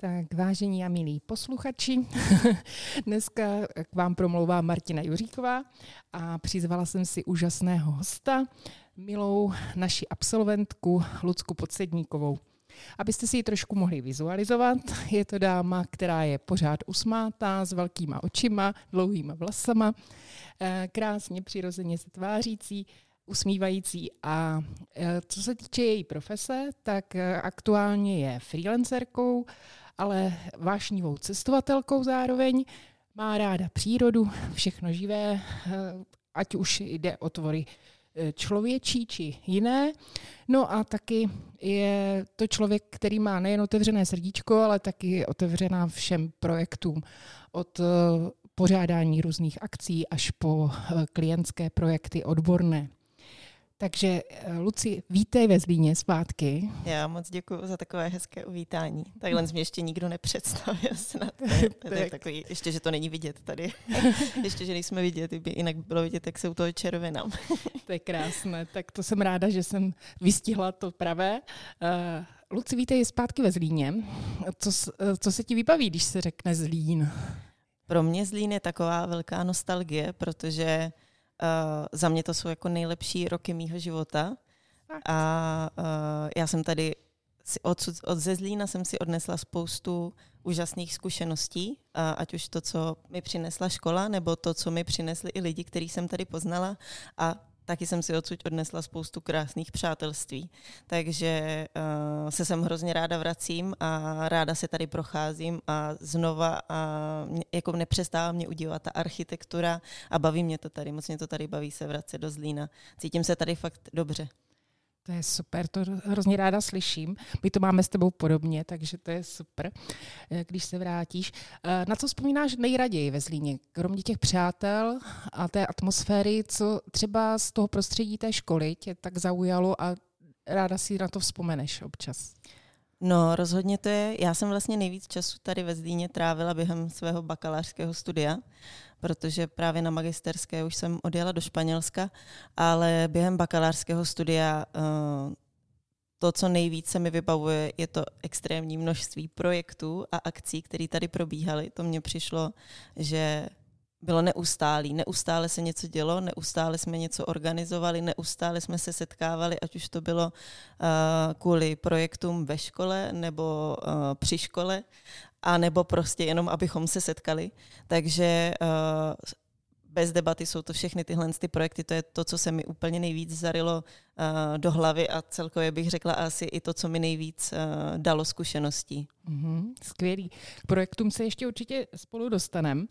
Tak vážení a milí posluchači, dneska k vám promlouvá Martina Juříková a přizvala jsem si úžasného hosta, milou naši absolventku Lucku Podsedníkovou. Abyste si ji trošku mohli vizualizovat, je to dáma, která je pořád usmátá, s velkýma očima, dlouhýma vlasama, eh, krásně přirozeně se tvářící, usmívající. A eh, co se týče její profese, tak eh, aktuálně je freelancerkou, ale vášnivou cestovatelkou zároveň. Má ráda přírodu, všechno živé, ať už jde o tvory člověčí či jiné. No a taky je to člověk, který má nejen otevřené srdíčko, ale taky otevřená všem projektům. Od eh, pořádání různých akcí až po eh, klientské projekty odborné. Takže eh, Luci, vítej ve Zlíně zpátky. Já moc děkuji za takové hezké uvítání. Takhle mě ještě nikdo nepředstavil snad. To je, to je takový, ještě, že to není vidět tady. ještě, že nejsme vidět, by jinak bylo vidět, jak se u toho červenám. to je krásné, tak to jsem ráda, že jsem vystihla to pravé. Uh, Luci, vítej zpátky ve Zlíně. Co, co se ti vybaví, když se řekne Zlín? Pro mě Zlín je taková velká nostalgie, protože Uh, za mě to jsou jako nejlepší roky mýho života. A uh, já jsem tady si od, od Zezlína jsem si odnesla spoustu úžasných zkušeností, uh, ať už to, co mi přinesla škola, nebo to, co mi přinesli i lidi, který jsem tady poznala. A taky jsem si odsud odnesla spoustu krásných přátelství. Takže uh, se sem hrozně ráda vracím a ráda se tady procházím a znova a jako nepřestává mě udívat ta architektura a baví mě to tady, moc mě to tady baví se vracet do Zlína. Cítím se tady fakt dobře. To je super, to hrozně ráda slyším. My to máme s tebou podobně, takže to je super, eh, když se vrátíš. Eh, na co vzpomínáš nejraději ve Zlíně? Kromě těch přátel a té atmosféry, co třeba z toho prostředí té školy tě tak zaujalo a ráda si na to vzpomeneš občas? No, rozhodně to je. Já jsem vlastně nejvíc času tady ve Zlíně trávila během svého bakalářského studia, protože právě na magisterské už jsem odjela do Španělska, ale během bakalářského studia uh, to, co nejvíce mi vybavuje, je to extrémní množství projektů a akcí, které tady probíhaly. To mně přišlo, že bylo neustálý. Neustále se něco dělo, neustále jsme něco organizovali, neustále jsme se setkávali, ať už to bylo uh, kvůli projektům ve škole nebo uh, při škole, a nebo prostě jenom, abychom se setkali. Takže uh, bez debaty jsou to všechny tyhle ty projekty, to je to, co se mi úplně nejvíc zarilo uh, do hlavy a celkově bych řekla asi i to, co mi nejvíc uh, dalo zkušeností. Mm-hmm, skvělý. K projektům se ještě určitě spolu dostaneme. Uh,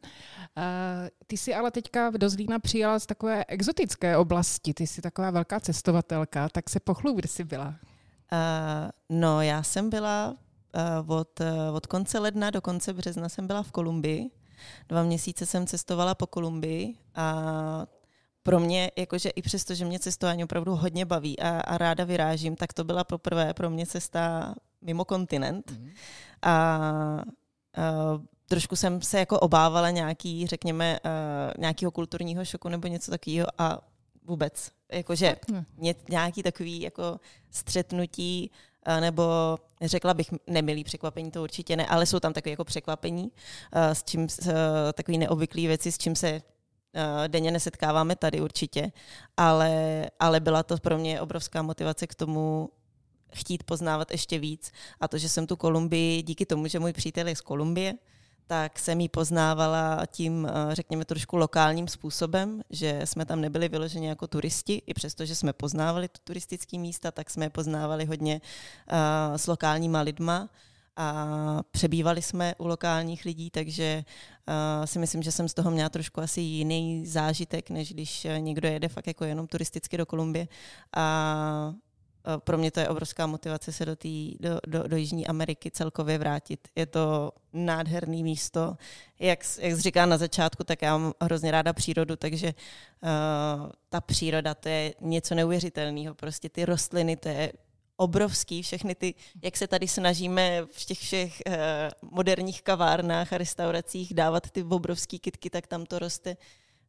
ty jsi ale teďka do Zlína přijala z takové exotické oblasti, ty jsi taková velká cestovatelka, tak se pochlup, kde jsi byla. Uh, no, já jsem byla uh, od, uh, od konce ledna do konce března jsem byla v Kolumbii Dva měsíce jsem cestovala po Kolumbii a pro mě, jakože i přesto, že mě cestování opravdu hodně baví a, a ráda vyrážím, tak to byla poprvé pro mě cesta mimo kontinent. Mm. A, a trošku jsem se jako obávala nějaký, řekněme, uh, nějakého kulturního šoku nebo něco takového a vůbec. Jakože ně, nějaký takový jako střetnutí nebo řekla bych nemilý překvapení, to určitě ne, ale jsou tam takové jako překvapení, s čím, takový neobvyklý věci, s čím se denně nesetkáváme tady určitě, ale, ale byla to pro mě obrovská motivace k tomu chtít poznávat ještě víc. A to, že jsem tu Kolumbii díky tomu, že můj přítel je z Kolumbie, tak jsem ji poznávala tím, eh, řekněme, trošku lokálním způsobem, že jsme tam nebyli vyloženi jako turisti, i přesto, že jsme poznávali tu turistické místa, tak jsme je poznávali hodně uh, s lokálníma lidma a přebývali jsme u lokálních lidí, takže uh, si myslím, že jsem z toho měla trošku asi jiný zážitek, než když někdo jede fakt jako jenom turisticky do Kolumbie. A pro mě to je obrovská motivace se do, tý, do, do, do Jižní Ameriky celkově vrátit. Je to nádherné místo. Jak, jak jsi říká na začátku, tak já mám hrozně ráda přírodu, takže uh, ta příroda to je něco neuvěřitelného. Prostě ty rostliny, to je obrovský, všechny ty, jak se tady snažíme v těch všech uh, moderních kavárnách a restauracích dávat ty obrovské kitky, tak tam to roste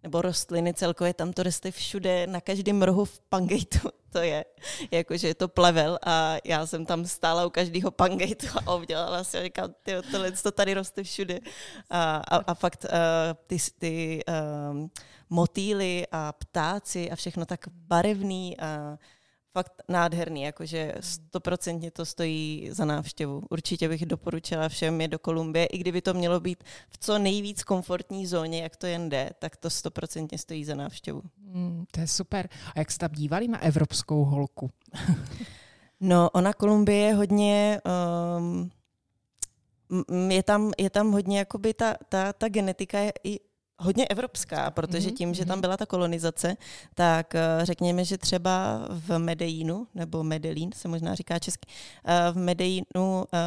nebo rostliny celkově, tam to roste všude, na každém rohu v Pangejtu to je, jakože je to plevel a já jsem tam stála u každého Pangejtu a obdělala si a říkám, ty, tohle to tady roste všude. A, a, a fakt uh, ty, ty um, motýly a ptáci a všechno tak barevný a fakt nádherný, jakože stoprocentně to stojí za návštěvu. Určitě bych doporučila všem je do Kolumbie, i kdyby to mělo být v co nejvíc komfortní zóně, jak to jen jde, tak to stoprocentně stojí za návštěvu. Mm, to je super. A jak se tam dívali na evropskou holku? no, ona Kolumbie je hodně... Um, je tam, je tam hodně, jakoby ta, ta, ta genetika je i hodně evropská, protože mhm, tím, že tam mhm. byla ta kolonizace, tak eh, řekněme, že třeba v Medellínu, nebo Medellín se možná říká česky, eh, v Medellínu eh,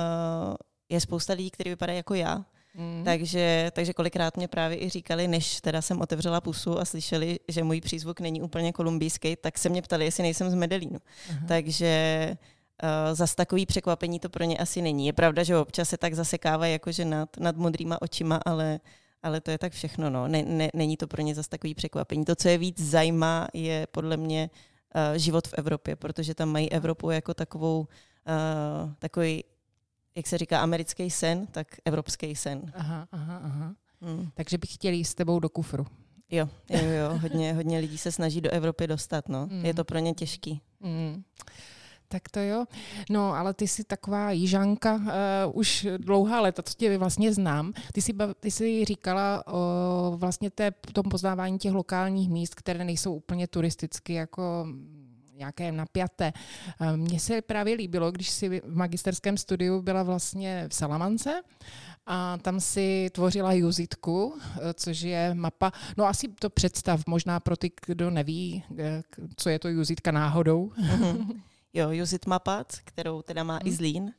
je spousta lidí, kteří vypadají jako já, Mm. Takže, takže kolikrát mě právě i říkali, než teda jsem otevřela pusu a slyšeli, že můj přízvuk není úplně kolumbijský, tak se mě ptali, jestli nejsem z Medellínu. Uh-huh. Takže uh, zas takový překvapení to pro ně asi není. Je pravda, že občas se tak zasekávají jakože nad, nad modrýma očima, ale ale to je tak všechno. No. Ne, ne, není to pro ně zase takový překvapení. To, co je víc zajímá, je podle mě uh, život v Evropě, protože tam mají Evropu jako takovou, uh, takový, jak se říká, americký sen, tak evropský sen. Aha, aha, aha. Hmm. Takže bych chtěl jít s tebou do kufru. Jo, jo, jo. Hodně, hodně lidí se snaží do Evropy dostat. No. Hmm. Je to pro ně těžký. Hmm. Tak to jo. No, ale ty jsi taková jižanka uh, už dlouhá léta, to tě vlastně znám. Ty jsi, ty jsi říkala o vlastně té, tom poznávání těch lokálních míst, které nejsou úplně turisticky jako nějaké napjaté. Eh, mně se právě líbilo, když si v magisterském studiu byla vlastně v Salamance a tam si tvořila Juzitku, eh, což je mapa, no asi to představ možná pro ty, kdo neví, co je to Juzitka náhodou. Mm-hmm. Jo, Juzit Mapat, kterou teda má hmm. i Zlín, uh,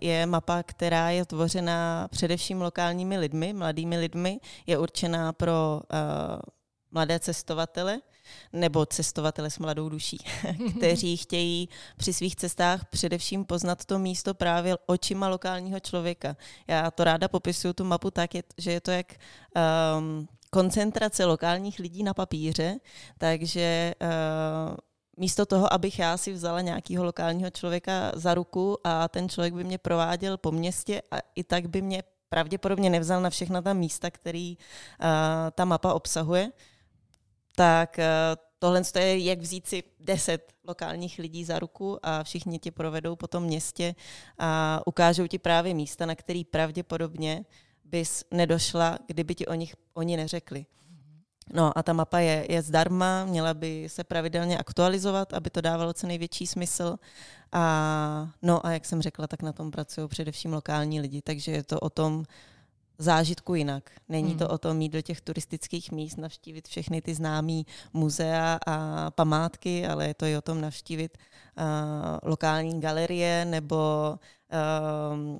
je mapa, která je tvořena především lokálními lidmi, mladými lidmi, je určená pro uh, mladé cestovatele nebo cestovatele s mladou duší, kteří chtějí při svých cestách především poznat to místo právě očima lokálního člověka. Já to ráda popisuju tu mapu tak, že je to jak um, koncentrace lokálních lidí na papíře, takže uh, místo toho, abych já si vzala nějakého lokálního člověka za ruku a ten člověk by mě prováděl po městě a i tak by mě pravděpodobně nevzal na všechna ta místa, který uh, ta mapa obsahuje, tak uh, tohle je, jak vzít si deset lokálních lidí za ruku a všichni ti provedou po tom městě a ukážou ti právě místa, na který pravděpodobně bys nedošla, kdyby ti o nich oni neřekli. No a ta mapa je, je zdarma, měla by se pravidelně aktualizovat, aby to dávalo co největší smysl. A, no a jak jsem řekla, tak na tom pracují především lokální lidi, takže je to o tom zážitku jinak. Není hmm. to o tom mít do těch turistických míst, navštívit všechny ty známé muzea a památky, ale je to i o tom navštívit uh, lokální galerie nebo uh,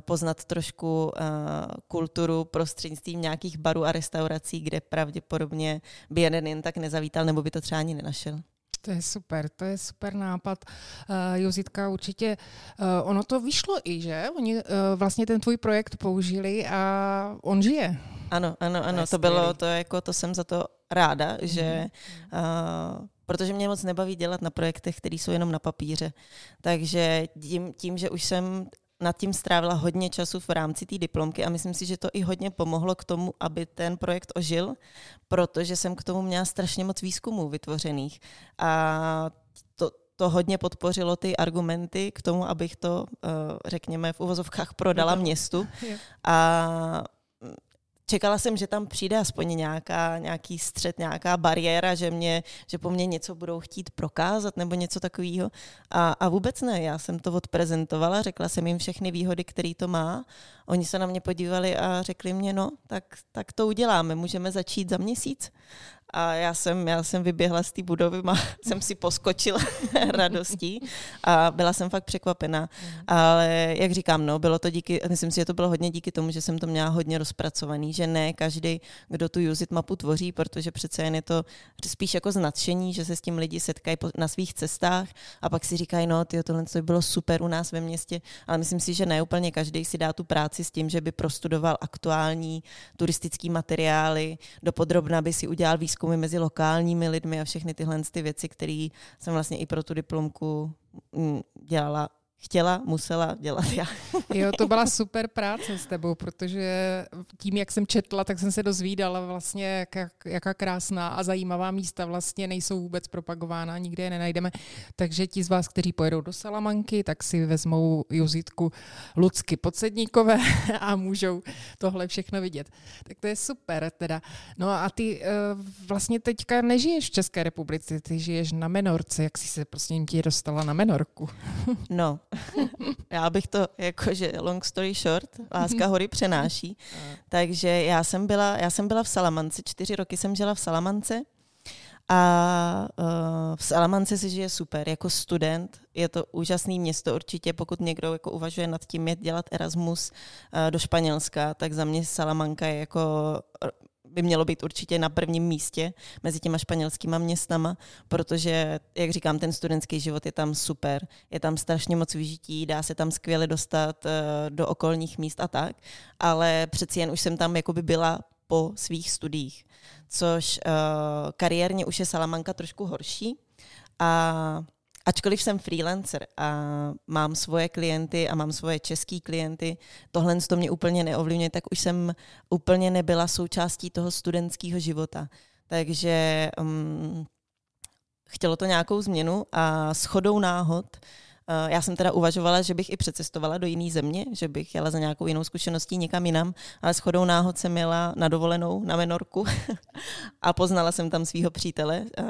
poznat trošku eh, kulturu prostřednictvím nějakých barů a restaurací, kde pravděpodobně by jeden jen tak nezavítal, nebo by to třeba ani nenašel. To je super, to je super nápad. Uh, Jozitka, určitě uh, ono to vyšlo i, že? Oni uh, vlastně ten tvůj projekt použili a on žije. Ano, ano, ano, to, to bylo, to jako, to jsem za to ráda, mm-hmm. že uh, protože mě moc nebaví dělat na projektech, které jsou jenom na papíře. Takže tím, tím, že už jsem nad tím strávila hodně času v rámci té diplomky a myslím si, že to i hodně pomohlo k tomu, aby ten projekt ožil, protože jsem k tomu měla strašně moc výzkumů vytvořených. A to, to hodně podpořilo ty argumenty k tomu, abych to, eh, řekněme, v uvozovkách prodala městu. A čekala jsem, že tam přijde aspoň nějaká, nějaký střed, nějaká bariéra, že, mě, že po mně něco budou chtít prokázat nebo něco takového. A, a vůbec ne, já jsem to odprezentovala, řekla jsem jim všechny výhody, které to má. Oni se na mě podívali a řekli mě, no, tak, tak to uděláme, můžeme začít za měsíc. A já jsem, já jsem vyběhla z té budovy, má, jsem si poskočila radostí a byla jsem fakt překvapená. Mm. Ale jak říkám, no, bylo to díky, myslím si, že to bylo hodně díky tomu, že jsem to měla hodně rozpracovaný, že ne každý, kdo tu Uzit mapu tvoří, protože přece jen je to spíš jako znadšení, že se s tím lidi setkají na svých cestách a pak si říkají, no, tyjo, tohle to by bylo super u nás ve městě, ale myslím si, že ne úplně každý si dá tu práci s tím, že by prostudoval aktuální turistický materiály, dopodrobna by si udělal výzkumy mezi lokálními lidmi a všechny tyhle ty věci, které jsem vlastně i pro tu diplomku mm, dělala chtěla, musela dělat já. Jo, to byla super práce s tebou, protože tím, jak jsem četla, tak jsem se dozvídala vlastně, jak, jaká krásná a zajímavá místa vlastně nejsou vůbec propagována, nikde je nenajdeme. Takže ti z vás, kteří pojedou do Salamanky, tak si vezmou Juzitku Lucky Podsedníkové a můžou tohle všechno vidět. Tak to je super teda. No a ty eh, vlastně teďka nežiješ v České republice, ty žiješ na Menorce. Jak jsi se prostě ti dostala na Menorku? No, já bych to, jakože long story short, láska hory přenáší. Takže já jsem byla, já jsem byla v Salamance, čtyři roky jsem žila v Salamance a uh, v Salamance si žije super, jako student. Je to úžasné město určitě, pokud někdo jako uvažuje nad tím, jet dělat Erasmus uh, do Španělska, tak za mě Salamanka je jako by mělo být určitě na prvním místě mezi těma španělskýma městama, protože, jak říkám, ten studentský život je tam super. Je tam strašně moc vyžití, dá se tam skvěle dostat uh, do okolních míst a tak, ale přeci jen už jsem tam jakoby byla po svých studiích, což uh, kariérně už je Salamanka trošku horší a ačkoliv jsem freelancer a mám svoje klienty a mám svoje český klienty, tohle to mě úplně neovlivňuje, tak už jsem úplně nebyla součástí toho studentského života. Takže um, chtělo to nějakou změnu a shodou náhod uh, já jsem teda uvažovala, že bych i přecestovala do jiné země, že bych jela za nějakou jinou zkušeností někam jinam, ale shodou náhod jsem jela na dovolenou na Menorku a poznala jsem tam svého přítele, eh,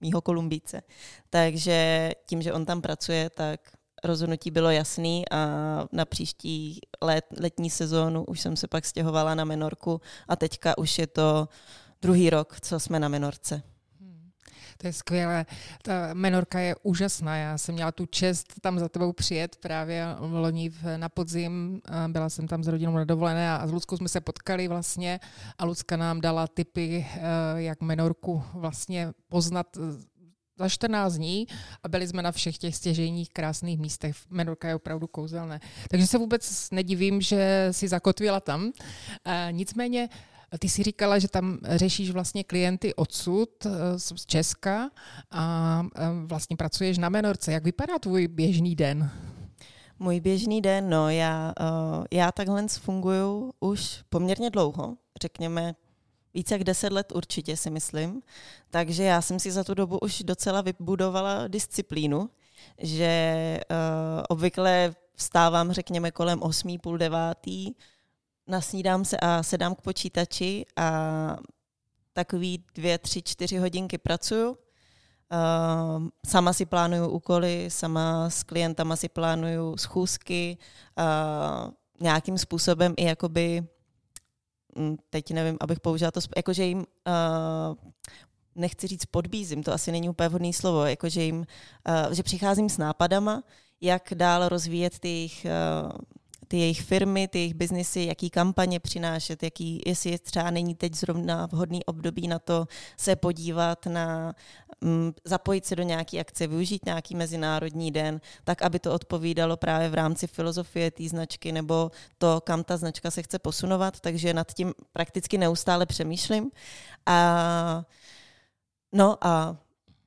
mýho Kolumbíce. Takže tím, že on tam pracuje, tak rozhodnutí bylo jasný a na příští let, letní sezónu už jsem se pak stěhovala na Menorku a teďka už je to druhý rok, co jsme na Menorce. To je skvělé. Ta menorka je úžasná. Já jsem měla tu čest tam za tebou přijet právě v loni na podzim. Byla jsem tam s rodinou na dovolené a s Luckou jsme se potkali vlastně a Lucka nám dala tipy, eh, jak menorku vlastně poznat eh, za 14 dní a byli jsme na všech těch stěžejních krásných místech. Menorka je opravdu kouzelné. Takže se vůbec nedivím, že si zakotvila tam. E, nicméně ty si říkala, že tam řešíš vlastně klienty odsud, eh, z Česka a eh, vlastně pracuješ na Menorce. Jak vypadá tvůj běžný den? Můj běžný den, no já, uh, já takhle funguju už poměrně dlouho, řekněme více jak deset let určitě si myslím, takže já jsem si za tu dobu už docela vybudovala disciplínu, že uh, obvykle vstávám řekněme kolem osmí, půl devátý, nasnídám se a sedám k počítači a takový dvě, tři, čtyři hodinky pracuju. Uh, sama si plánuju úkoly, sama s klientama si plánuju schůzky, uh, nějakým způsobem i jakoby, hm, teď nevím, abych použila to, jakože jim, uh, nechci říct podbízím, to asi není úplně vhodné slovo, jakože jim, uh, že přicházím s nápadama, jak dál rozvíjet ty uh, ty jejich firmy, ty jejich biznisy, jaký kampaně přinášet, jaký, jestli třeba není teď zrovna vhodný období na to se podívat na, um, zapojit se do nějaké akce, využít nějaký mezinárodní den, tak, aby to odpovídalo právě v rámci filozofie té značky nebo to, kam ta značka se chce posunovat, takže nad tím prakticky neustále přemýšlím. A, no a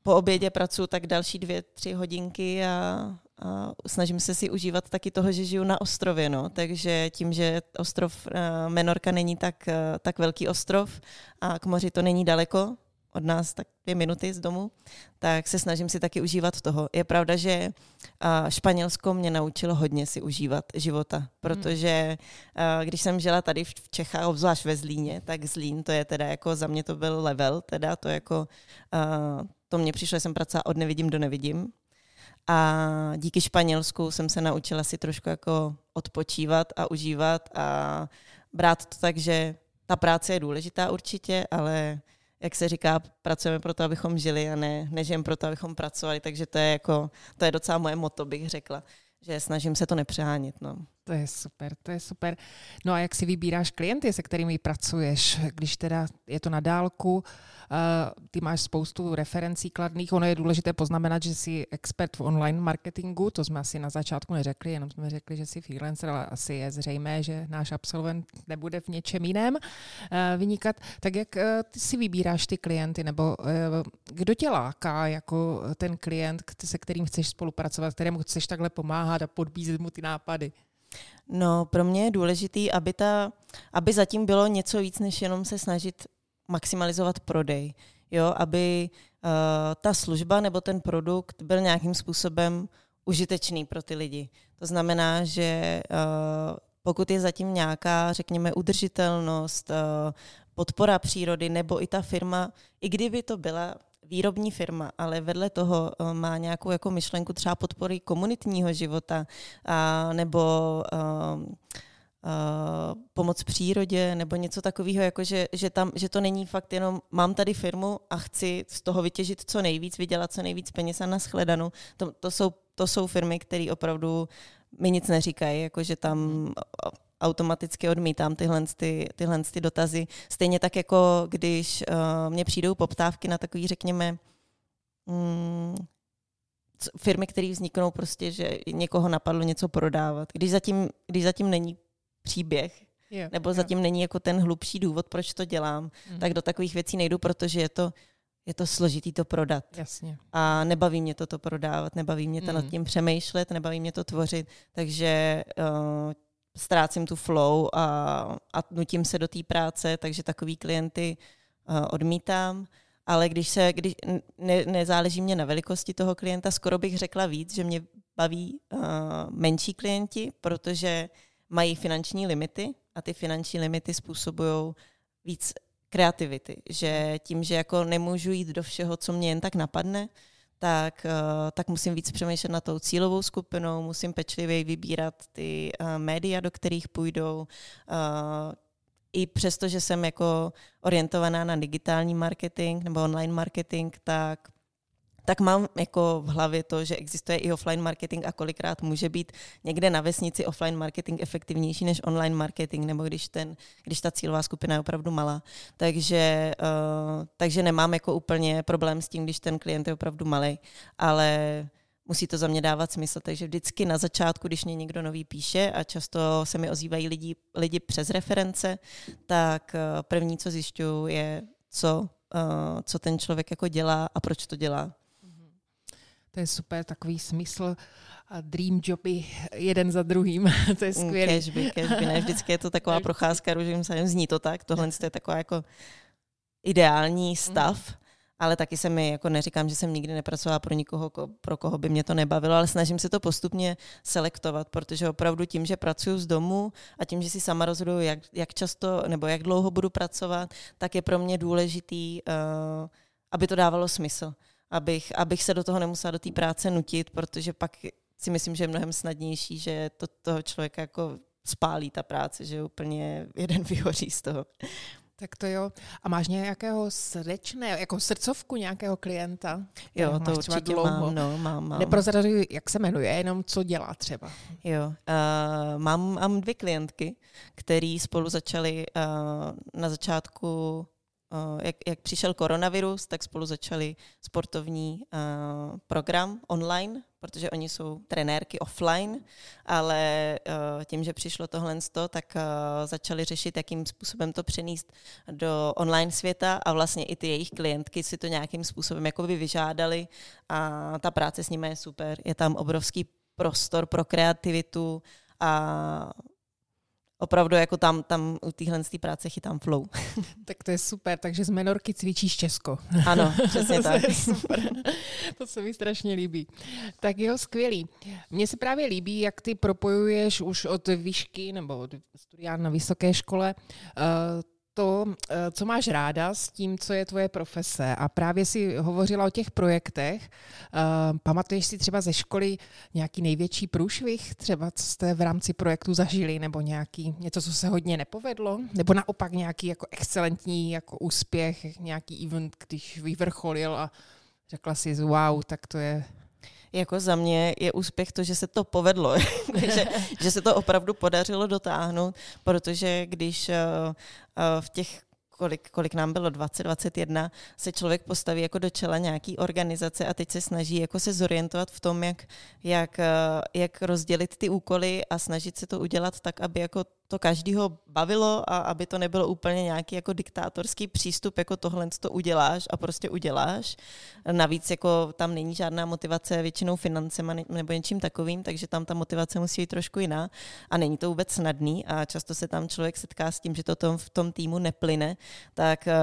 po obědě pracuji tak další dvě, tři hodinky a a snažím se si užívat taky toho, že žiju na ostrově, no. takže tím, že ostrov uh, Menorka není tak, uh, tak velký ostrov a k moři to není daleko, od nás tak dvě minuty z domu, tak se snažím si taky užívat toho. Je pravda, že uh, Španělsko mě naučilo hodně si užívat života, protože uh, když jsem žila tady v Čechách, obzvlášť ve Zlíně, tak Zlín to je teda jako, za mě to byl level, teda to jako, to mě přišlo, že jsem pracovala od nevidím do nevidím, a díky Španělsku jsem se naučila si trošku jako odpočívat a užívat a brát to tak, že ta práce je důležitá určitě, ale jak se říká, pracujeme pro to, abychom žili a ne, nežijeme pro to, abychom pracovali, takže to je jako, to je docela moje moto, bych řekla, že snažím se to nepřehánit. No. To je super, to je super. No a jak si vybíráš klienty, se kterými pracuješ, když teda je to na dálku, Uh, ty máš spoustu referencí kladných. Ono je důležité poznamenat, že jsi expert v online marketingu, to jsme asi na začátku neřekli, jenom jsme řekli, že jsi freelancer, ale asi je zřejmé, že náš absolvent nebude v něčem jiném uh, vynikat. Tak jak uh, ty si vybíráš ty klienty, nebo kdo tě láká jako ten klient, se kterým chceš spolupracovat, kterému chceš takhle pomáhat a podbízet mu ty nápady? No, pro mě je důležitý, aby, ta, aby zatím bylo něco víc, než jenom se snažit maximalizovat prodej. Jo, aby uh, ta služba nebo ten produkt byl nějakým způsobem užitečný pro ty lidi. To znamená, že uh, pokud je zatím nějaká, řekněme, udržitelnost, uh, podpora přírody, nebo i ta firma, i kdyby to byla výrobní firma, ale vedle toho má nějakou jako myšlenku třeba podpory komunitního života, uh, nebo uh, uh, pomoc přírodě nebo něco takového, jako že, že, tam, že to není fakt jenom mám tady firmu a chci z toho vytěžit co nejvíc, vydělat co nejvíc peněz a naschledanu. To, to, jsou, to jsou firmy, které opravdu mi nic neříkají, jako že tam automaticky odmítám tyhle, ty, tyhle ty dotazy. Stejně tak, jako když uh, mě přijdou poptávky na takový, řekněme, mm, firmy, které vzniknou prostě, že někoho napadlo něco prodávat. Když zatím, když zatím není příběh, yeah, nebo yeah. zatím není jako ten hlubší důvod, proč to dělám, mm. tak do takových věcí nejdu, protože je to, je to složitý to prodat. Jasně. A nebaví mě to to prodávat, nebaví mě to mm. nad tím přemýšlet, nebaví mě to tvořit, takže uh, ztrácím tu flow a, a nutím se do té práce, takže takový klienty uh, odmítám. Ale když se, když ne, nezáleží mě na velikosti toho klienta, skoro bych řekla víc, že mě baví uh, menší klienti, protože mají finanční limity a ty finanční limity způsobují víc kreativity, že tím, že jako nemůžu jít do všeho, co mě jen tak napadne, tak, uh, tak musím víc přemýšlet na tou cílovou skupinou, musím pečlivěji vybírat ty uh, média, do kterých půjdou. Uh, I přesto, že jsem jako orientovaná na digitální marketing nebo online marketing, tak tak mám jako v hlavě to, že existuje i offline marketing a kolikrát může být někde na vesnici offline marketing efektivnější než online marketing, nebo když, ten, když ta cílová skupina je opravdu malá. Takže, uh, takže nemám jako úplně problém s tím, když ten klient je opravdu malý, ale musí to za mě dávat smysl. Takže vždycky na začátku, když mě někdo nový píše a často se mi ozývají lidi, lidi přes reference, tak uh, první, co zjišťuju, je, co, uh, co ten člověk jako dělá a proč to dělá. To je super, takový smysl a dream joby jeden za druhým. to je skvělé. Cashby, cashby, ne, vždycky je to taková procházka růžovým sadem, zní to tak, tohle je taková jako ideální stav, mm. ale taky se mi, jako neříkám, že jsem nikdy nepracovala pro nikoho, pro koho by mě to nebavilo, ale snažím se to postupně selektovat, protože opravdu tím, že pracuji z domu a tím, že si sama rozhoduju, jak, jak často nebo jak dlouho budu pracovat, tak je pro mě důležitý, uh, aby to dávalo smysl abych, abych se do toho nemusela do té práce nutit, protože pak si myslím, že je mnohem snadnější, že to toho člověka jako spálí ta práce, že úplně jeden vyhoří z toho. Tak to jo. A máš nějakého srdečného, jako srdcovku nějakého klienta? Jo, to určitě dlouho. mám, no, mám, mám. Neprozraduji, jak se jmenuje, jenom co dělá třeba. Jo, uh, mám, mám dvě klientky, které spolu začaly uh, na začátku Eh, jak, jak přišel koronavirus, tak spolu začali sportovní uh, program online, protože oni jsou trenérky offline, ale uh, tím, že přišlo tohle, tak uh, začali řešit, jakým způsobem to přenést do online světa a vlastně i ty jejich klientky si to nějakým způsobem jako by vyžádali a ta práce s nimi je super. Je tam obrovský prostor pro kreativitu a opravdu jako tam, tam u téhle práce chytám flow. Tak to je super, takže z menorky cvičíš Česko. Ano, přesně tak. To, super. to se mi strašně líbí. Tak jo, skvělý. Mně se právě líbí, jak ty propojuješ už od výšky nebo od studia na vysoké škole uh, eh, co máš ráda s tím, co je tvoje profese. A právě si hovořila o těch projektech. Eh, pamatuješ si třeba ze školy nějaký největší průšvih, třeba co jste v rámci projektu zažili, nebo nějaký něco, co se hodně nepovedlo? Nebo naopak nějaký jako excelentní jako úspěch, nějaký event, když vyvrcholil a řekla si, wow, tak to je jako za mě je úspěch to, že se to povedlo, že, že se to opravdu podařilo dotáhnout, protože když uh, uh, v těch kolik, kolik nám bylo, 20, 21, se člověk postaví jako do čela nějaký organizace a teď se snaží jako se zorientovat v tom, jak, jak, eh, jak rozdělit ty úkoly a snažit se to udělat tak, aby jako to každýho bavilo a aby to nebylo úplně nějaký jako diktátorský přístup, jako tohle to uděláš a prostě uděláš. Navíc jako tam není žádná motivace většinou financema nebo něčím takovým, takže tam ta motivace musí být trošku jiná. A není to vůbec snadný a často se tam člověk setká s tím, že to tom, v tom týmu neplyne, tak eh,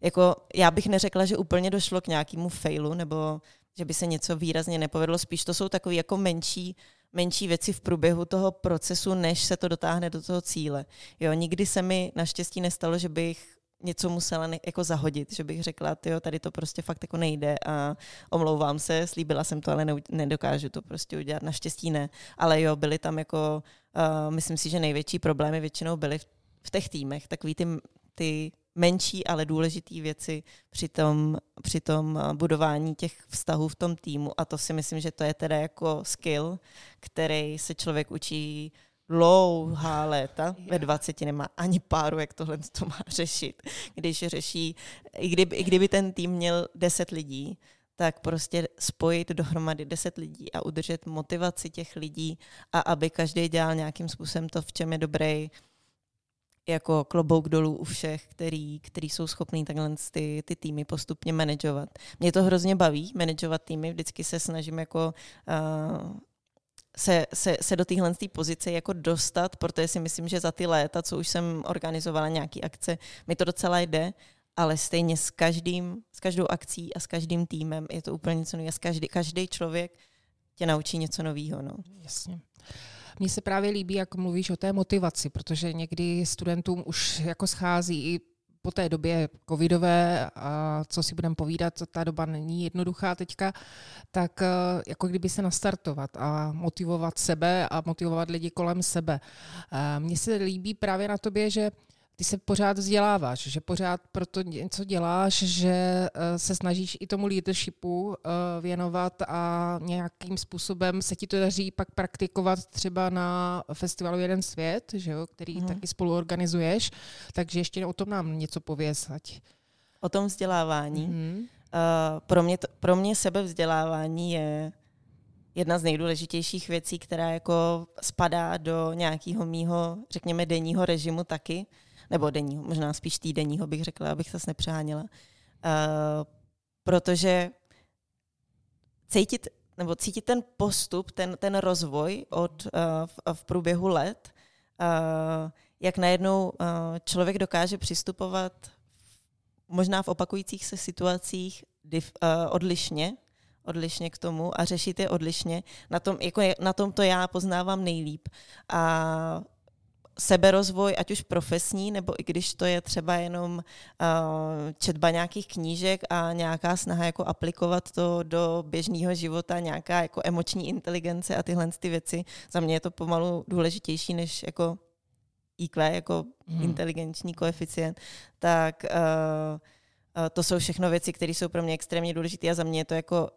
jako já bych neřekla, že úplně došlo k nějakému failu nebo že by se něco výrazně nepovedlo, spíš to jsou takové jako menší menší věci v průběhu toho procesu, než se to dotáhne do toho cíle. Jo, nikdy se mi naštěstí nestalo, že bych něco musela ne, jako zahodit, že bych řekla, jo, tady to prostě fakt jako nejde a omlouvám se, slíbila jsem to, ale ne, nedokážu to prostě udělat, naštěstí ne. Ale jo, byly tam jako, uh, myslím si, že největší problémy většinou byly v, v těch týmech, takový ty, ty menší, ale důležité věci při tom, při tom eh, budování těch vztahů v tom týmu. A to si myslím, že to je teda jako skill, který se člověk učí dlouhá léta, ve 20 nemá ani páru, jak tohle to má řešit. Když řeší, i kdyby, i kdyby ten tým měl 10 lidí, tak prostě spojit dohromady 10 lidí a udržet motivaci těch lidí a aby každý dělal nějakým způsobem to, v čem je dobrý, jako klobouk dolů u všech, který, který jsou schopní takhle ty, ty týmy postupně manažovat. Mě to hrozně baví, manažovat týmy, vždycky se snažím jako uh, se, se, se do téhle pozice jako dostat, protože si myslím, že za ty léta, co už jsem organizovala nějaký akce, mi to docela jde, ale stejně s každým, s každou akcí a s každým týmem je to úplně něco nového. Každý, každý člověk tě naučí něco nového. No. Jasně. Mně se právě líbí, jak mluvíš o té motivaci, protože někdy studentům už jako schází i po té době covidové, a co si budeme povídat, ta doba není jednoduchá teďka, tak eh, jako kdyby se nastartovat a motivovat sebe a motivovat lidi kolem sebe. Eh, mně se líbí právě na tobě, že ty se pořád vzděláváš, že pořád proto něco děláš, že eh, se snažíš i tomu leadershipu eh, věnovat a nějakým způsobem se ti to daří pak praktikovat třeba na festivalu Jeden svět, že jo, který hmm. taky spolu organizuješ, takže ještě o tom nám něco pověz. Ať. O tom vzdělávání. Hmm. Uh, pro, mě to, pro mě sebevzdělávání je jedna z nejdůležitějších věcí, která jako spadá do nějakého mýho, řekněme, denního režimu taky nebo denního, možná spíš týdenního bych řekla, abych se nepřáněla. Uh, protože cítit, nebo cítit ten postup, ten, ten rozvoj od, uh, v, v průběhu let, uh, jak najednou uh, člověk dokáže přistupovat možná v opakujících se situacích div, uh, odlišně, odlišně k tomu a řešit je odlišně. Na tom, jako je, na tom to já poznávám nejlíp. A seberozvoj, ať už profesní, nebo i když to je třeba jenom uh, četba nějakých knížek a nějaká snaha jako aplikovat to do běžného života, nějaká jako emoční inteligence a tyhle ty věci, za mě je to pomalu důležitější než jako IQ, jako hmm. inteligenční koeficient, tak uh, uh, to jsou všechno věci, které jsou pro mě extrémně důležité a za mě je to jako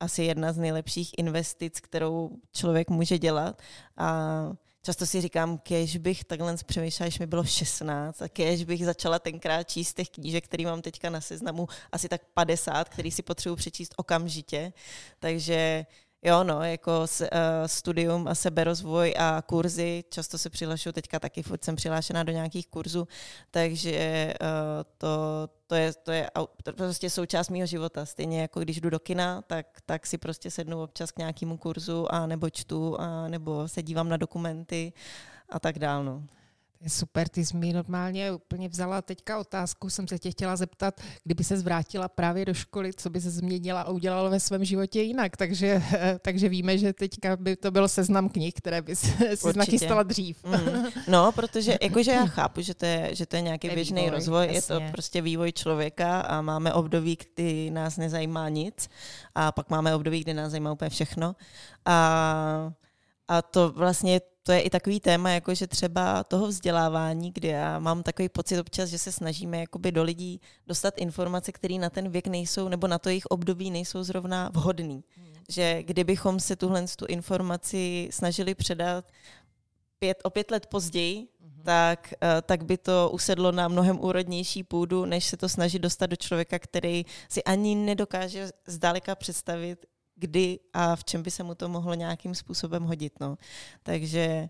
asi jedna z nejlepších investic, kterou člověk může dělat. A Často si říkám, kež bych takhle přemýšlela, když mi bylo 16 a kež bych začala tenkrát číst těch knížek, který mám teďka na seznamu, asi tak 50, který si potřebuji přečíst okamžitě. Takže Jo, no, jako s, uh, studium a seberozvoj a kurzy, často se přihlašuju, teďka taky furt jsem přihlášená do nějakých kurzů, takže uh, to, to, je, to je prostě součást mého života. Stejně jako když jdu do kina, tak, tak si prostě sednu občas k nějakému kurzu a nebo čtu, a nebo se dívám na dokumenty a tak dál. No. Super, ty jsi mi normálně úplně vzala teďka otázku, jsem se tě chtěla zeptat, kdyby se zvrátila právě do školy, co by se změnila a udělala ve svém životě jinak, takže, takže víme, že teďka by to bylo seznam knih, které by si nachystala dřív. Mm. No, protože jakože já chápu, že to je, že to je nějaký běžný rozvoj, jasně. je to prostě vývoj člověka a máme období, kdy nás nezajímá nic a pak máme období, kdy nás zajímá úplně všechno a a to vlastně to je i takový téma, jako že třeba toho vzdělávání, kdy já mám takový pocit občas, že se snažíme jakoby do lidí dostat informace, které na ten věk nejsou, nebo na to jejich období nejsou zrovna vhodný. Hmm. Že kdybychom se tuhle tu informaci snažili předat pět, o pět let později, hmm. tak, eh, tak by to usedlo na mnohem úrodnější půdu, než se to snažit dostat do člověka, který si ani nedokáže zdaleka představit, kdy a v čem by se mu to mohlo nějakým způsobem hodit. No. Takže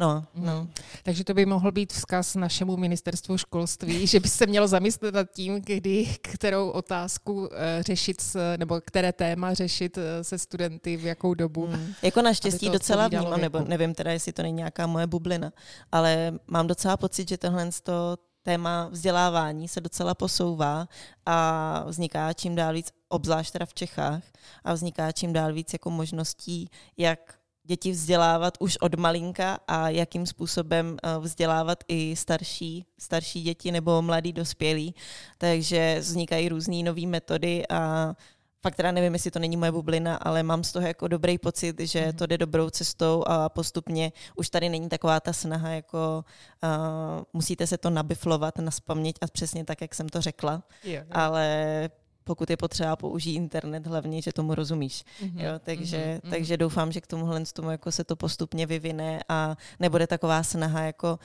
No, no. Mm. Takže to by mohl být vzkaz našemu ministerstvu školství, že by se mělo zamyslet nad tím, kdy kterou otázku uh, řešit, s, nebo které téma řešit uh, se studenty, v jakou dobu. Mm. Jako naštěstí docela vnímám, nebo nevím teda, jestli to není nějaká moje bublina, ale mám docela pocit, že tohle to téma vzdělávání se docela posouvá a vzniká čím dál víc, obzvlášť teda v Čechách, a vzniká čím dál víc jako možností, jak děti vzdělávat už od malinka a jakým způsobem eh, vzdělávat i starší, starší děti nebo mladí dospělí. Takže vznikají různé nové metody a fakt teda nevím, jestli to není moje bublina, ale mám z toho jako dobrý pocit, že mm-hmm. to jde dobrou cestou a postupně už tady není taková ta snaha, jako uh, musíte se to nabiflovat, naspamět a přesně tak, jak jsem to řekla, yeah, yeah. ale pokud je potřeba použít internet, hlavně, že tomu rozumíš. Mm-hmm, jo, takže, mm-hmm. takže doufám, že k tomuhle tomu jako se to postupně vyvine a nebude taková snaha jako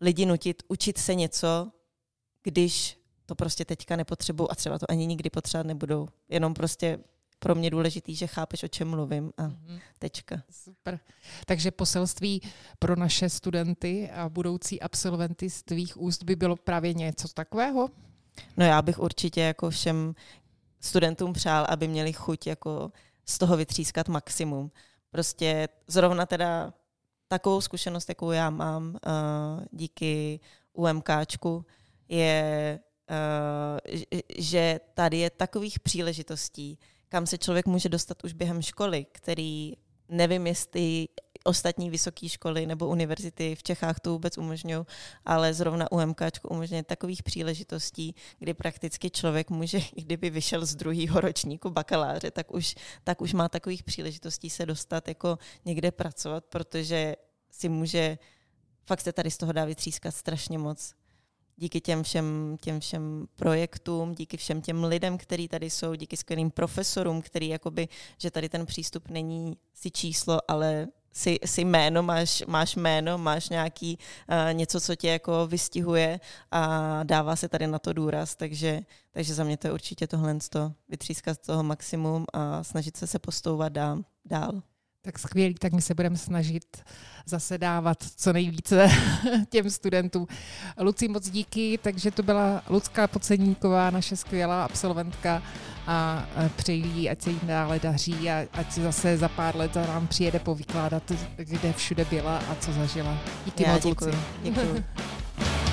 lidi nutit učit se něco, když to prostě teďka nepotřebuju a třeba to ani nikdy potřebovat nebudou. Jenom prostě pro mě důležitý, že chápeš, o čem mluvím a mm-hmm. tečka. Super. Takže poselství pro naše studenty a budoucí absolventy z tvých úst by bylo právě něco takového? No já bych určitě jako všem studentům přál, aby měli chuť jako z toho vytřískat maximum. Prostě zrovna teda takovou zkušenost, jakou já mám uh, díky UMKčku, je Eh, že tady je takových příležitostí, kam se člověk může dostat už během školy, který nevím, jestli ostatní vysoké školy nebo univerzity v Čechách to vůbec umožňují, ale zrovna UMK umožňuje takových příležitostí, kdy prakticky člověk může, i kdyby vyšel z druhého ročníku bakaláře, tak už, tak už má takových příležitostí se dostat jako někde pracovat, protože si může, fakt se tady z toho dá vytřískat strašně moc. Díky těm všem, těm všem projektům, díky všem těm lidem, kteří tady jsou, díky skvělým profesorům, který jakoby, že tady ten přístup není si číslo, ale si, si jméno, máš, máš jméno, máš nějaký uh, něco, co tě jako vystihuje a dává se tady na to důraz, takže, takže za mě to je určitě tohle vytřískat z toho maximum a snažit se se postouvat dál. dál. Tak skvělý, tak my se budeme snažit zase dávat co nejvíce těm studentům. Luci, moc díky, takže to byla Lucka Poceníková, naše skvělá absolventka a přeji jí, ať se jí dále daří a ať si zase za pár let nám přijede povykládat, kde všude byla a co zažila. Díky Já moc, děkuji. Luci. děkuji.